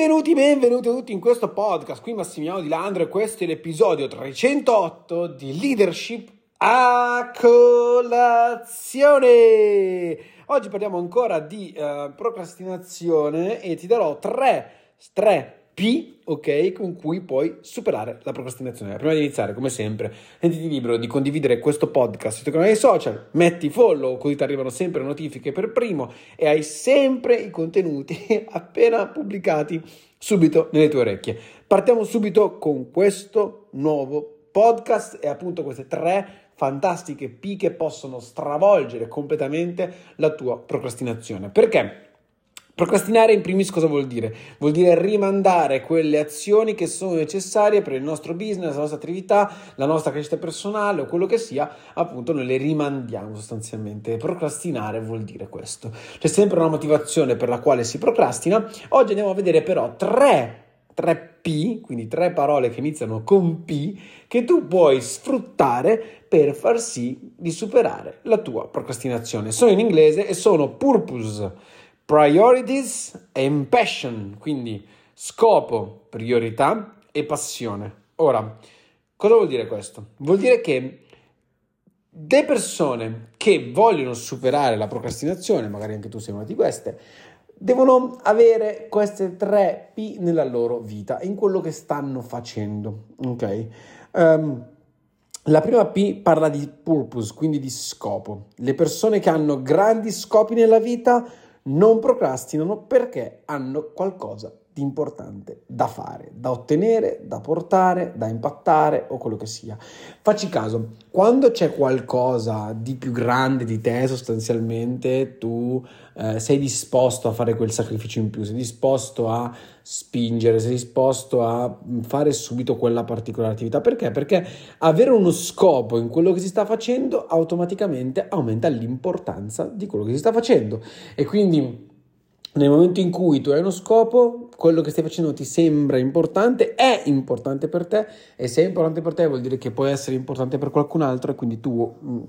Benvenuti, benvenuti tutti in questo podcast. Qui Massimiliano Di Landro e questo è l'episodio 308 di Leadership a colazione. Oggi parliamo ancora di uh, procrastinazione e ti darò tre, tre P, ok, con cui puoi superare la procrastinazione. Prima di iniziare, come sempre, sentiti libero di condividere questo podcast sui tuoi canali social, metti follow, così ti arrivano sempre notifiche per primo e hai sempre i contenuti appena pubblicati subito nelle tue orecchie. Partiamo subito con questo nuovo podcast e appunto queste tre fantastiche P che possono stravolgere completamente la tua procrastinazione. Perché? Procrastinare in primis cosa vuol dire? Vuol dire rimandare quelle azioni che sono necessarie per il nostro business, la nostra attività, la nostra crescita personale o quello che sia, appunto noi le rimandiamo sostanzialmente. Procrastinare vuol dire questo. C'è sempre una motivazione per la quale si procrastina. Oggi andiamo a vedere però tre, tre P, quindi tre parole che iniziano con P, che tu puoi sfruttare per far sì di superare la tua procrastinazione. Sono in inglese e sono purpose priorities and passion, quindi scopo, priorità e passione. Ora, cosa vuol dire questo? Vuol dire che le persone che vogliono superare la procrastinazione, magari anche tu sei una di queste, devono avere queste tre P nella loro vita, in quello che stanno facendo, ok? Um, la prima P parla di purpose, quindi di scopo. Le persone che hanno grandi scopi nella vita non procrastinano perché hanno qualcosa di importante da fare, da ottenere, da portare, da impattare o quello che sia. Facci caso, quando c'è qualcosa di più grande di te sostanzialmente, tu eh, sei disposto a fare quel sacrificio in più, sei disposto a spingere, sei disposto a fare subito quella particolare attività. Perché? Perché avere uno scopo in quello che si sta facendo automaticamente aumenta l'importanza di quello che si sta facendo e quindi nel momento in cui tu hai uno scopo, quello che stai facendo ti sembra importante, è importante per te e se è importante per te vuol dire che può essere importante per qualcun altro e quindi tu mm,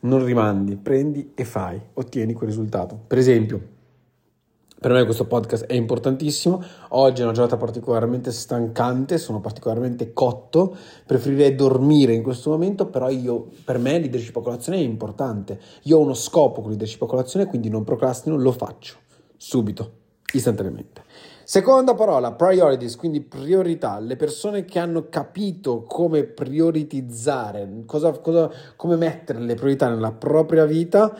non rimandi, prendi e fai, ottieni quel risultato. Per esempio, per me questo podcast è importantissimo, oggi è una giornata particolarmente stancante, sono particolarmente cotto, preferirei dormire in questo momento, però io, per me leadership a colazione è importante, io ho uno scopo con leadership a colazione, quindi non procrastino, lo faccio subito, istantaneamente. Seconda parola, priorities, quindi priorità. Le persone che hanno capito come prioritizzare, cosa, cosa, come mettere le priorità nella propria vita,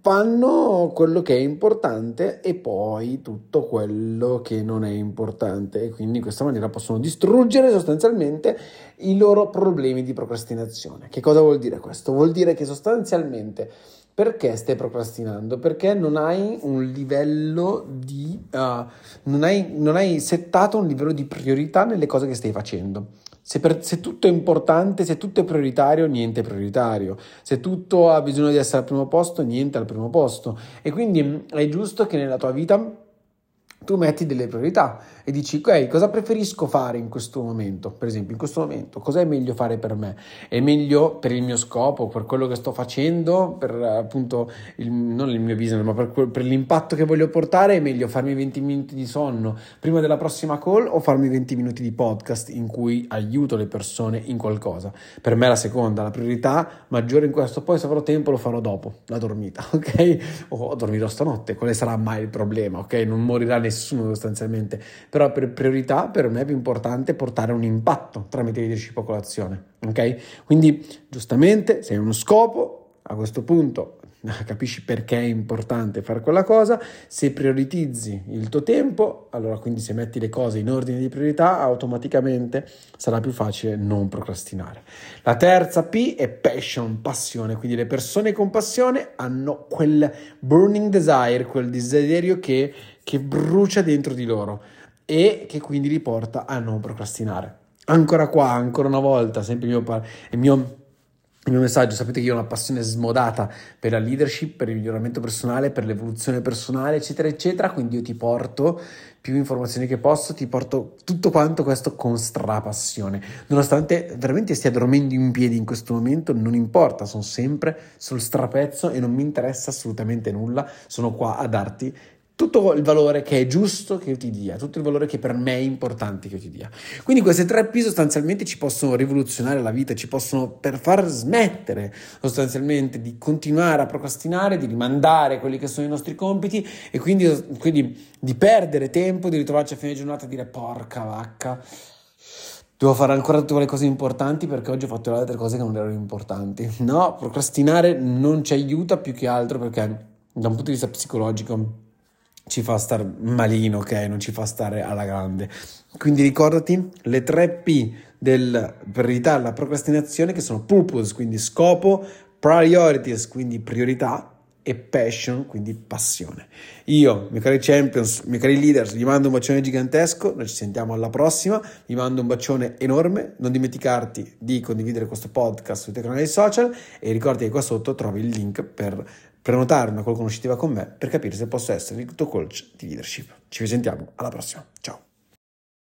fanno quello che è importante e poi tutto quello che non è importante e quindi in questa maniera possono distruggere sostanzialmente i loro problemi di procrastinazione. Che cosa vuol dire questo? Vuol dire che sostanzialmente perché stai procrastinando? Perché non hai un livello di... Uh, non, hai, non hai settato un livello di priorità nelle cose che stai facendo. Se, per, se, tutto è importante, se tutto è prioritario, niente è prioritario. Se tutto ha bisogno di essere al primo posto, niente al primo posto. E quindi è giusto che nella tua vita tu metti delle priorità e dici, ok, cosa preferisco fare in questo momento? Per esempio, in questo momento, cosa è meglio fare per me? È meglio per il mio scopo, per quello che sto facendo, per appunto, il, non il mio business, ma per, per, l'impatto che voglio portare? È meglio farmi 20 minuti di sonno prima della prossima call o farmi 20 minuti di podcast in cui aiuto le persone in qualcosa? Per me è la seconda, la priorità maggiore in questo, poi se avrò tempo lo farò dopo, la dormita, ok? O dormirò stanotte, quale sarà mai il problema, ok? Non morirà nessuno nessuno sostanzialmente, però per priorità per me è più importante portare un impatto tramite leadership a colazione, ok? Quindi giustamente se hai uno scopo, a questo punto capisci perché è importante fare quella cosa, se prioritizzi il tuo tempo, allora quindi se metti le cose in ordine di priorità, automaticamente sarà più facile non procrastinare. La terza P è passion, passione, quindi le persone con passione hanno quel burning desire, quel desiderio che che brucia dentro di loro e che quindi li porta a non procrastinare. Ancora qua, ancora una volta, sempre il mio, il mio, il mio messaggio, sapete che io ho una passione smodata per la leadership, per il miglioramento personale, per l'evoluzione personale, eccetera, eccetera, quindi io ti porto più informazioni che posso, ti porto tutto quanto questo con strapassione. Nonostante veramente stia dormendo in piedi in questo momento, non importa, sono sempre sul strapezzo e non mi interessa assolutamente nulla, sono qua a darti tutto il valore che è giusto che io ti dia, tutto il valore che per me è importante che io ti dia. Quindi queste tre P sostanzialmente ci possono rivoluzionare la vita, ci possono per far smettere sostanzialmente di continuare a procrastinare, di rimandare quelli che sono i nostri compiti e quindi, quindi di perdere tempo, di ritrovarci a fine giornata e dire porca vacca. Devo fare ancora tutte le cose importanti perché oggi ho fatto le altre cose che non erano importanti. No, procrastinare non ci aiuta più che altro perché da un punto di vista psicologico ci fa stare malino, ok? Non ci fa stare alla grande. Quindi ricordati le tre P del, per evitare la procrastinazione che sono purpose, quindi scopo, priorities, quindi priorità e passion, quindi passione. Io, miei cari champions, miei cari leaders, vi mando un bacione gigantesco, noi ci sentiamo alla prossima, vi mando un bacione enorme, non dimenticarti di condividere questo podcast sui tuoi canali social e ricordi che qua sotto trovi il link per prenotare una call conoscitiva con me per capire se posso essere il tuo coach di leadership. Ci risentiamo alla prossima. Ciao.